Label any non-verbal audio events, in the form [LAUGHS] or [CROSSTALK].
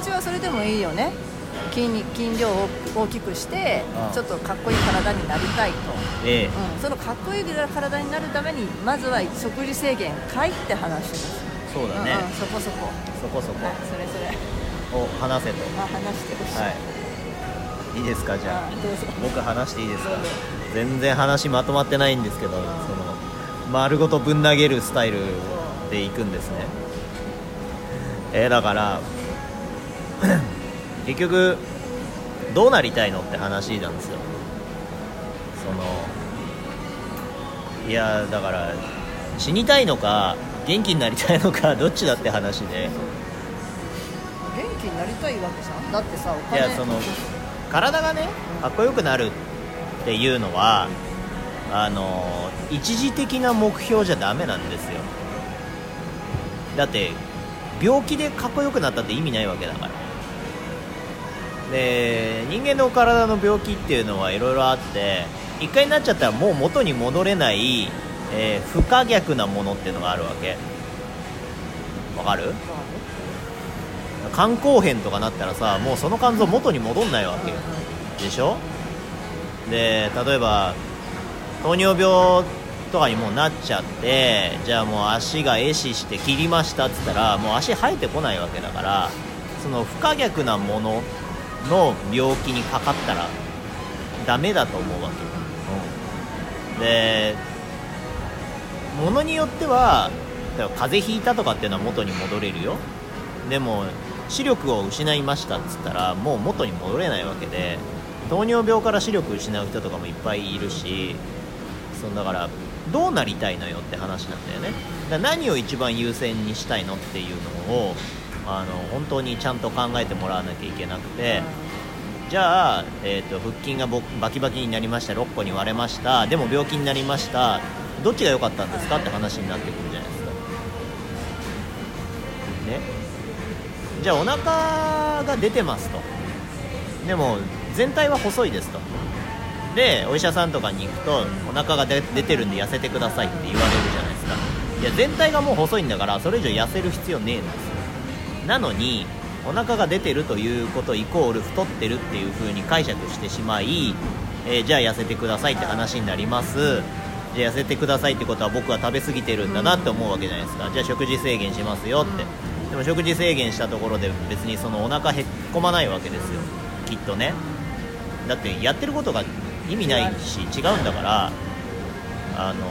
うちはそれでもいいよね。筋肉筋量を大きくしてちょっとかっこいい体になりたいと、ええ。うん、そのかっこいい体になるためにまずは食事制限かいって話です。そうだね、うんうん、そこそこ。そこそこ。はいそれそれ。を話せと。あ話してほしい、はい。いいですかじゃあ。僕話していいですか？全然話まとまってないんですけどその丸ごとぶん投げるスタイルでいくんですね。えーだから [CLEARS THROAT] 結局どうなりたいのって話なんですよ。そのいやだから死にたいのか元気になりたいのか [LAUGHS] どっちだって話で。元気になりたいわけじゃん？だってさおい金やその体がねかっこよくなるっていうのはあの一時的な目標じゃダメなんですよ。だって病気でかっこよくなったって意味ないわけだからで人間の体の病気っていうのはいろいろあって一回になっちゃったらもう元に戻れない、えー不可逆なものっていうのがあるわけ。わかる？肝硬変とかなったらさもうその肝臓元に戻んないわけよ。でしょ？で例えば糖尿病とかにもうなっちゃってじゃあもう足が壊死して切りましたっつったらもう足生えてこないわけだからその不可逆なものの病気にかかったらダメだと思うわけよ、うん、でものによっては例えば風邪ひいたとかっていうのは元に戻れるよ。でも視力を失いましたっつったらもう元に戻れないわけで糖尿病から視力失う人とかもいっぱいいるしそのだからどうなりたいのよって話なんだよね。だ何を一番優先にしたいのっていうのをあの本当にちゃんと考えてもらわなきゃいけなくてじゃあ、えー、と腹筋がぼバキバキになりました6個に割れましたでも病気になりましたどっちが良かったんですかって話になってくるじゃないですか。ね。じゃあお腹が出てますと。でも全体は細いですと。でお医者さんとかに行くとお腹が出出てるんで痩せてくださいって言われるじゃないですか。いや全体がもう細いんだからそれ以上痩せる必要ねえんですよなのにお腹が出てるということイコール太ってるっていう風に解釈してしまい、えーじゃあ痩せてくださいって話になります。じゃあ痩せてくださいってことは僕は食べ過ぎてるんだなって思うわけじゃないですか。じゃあ食事制限しますよって。でも食事制限したところで別にそのお腹へっこまないわけですよ。きっとね。だってやってることが意味ないし違うんだからあの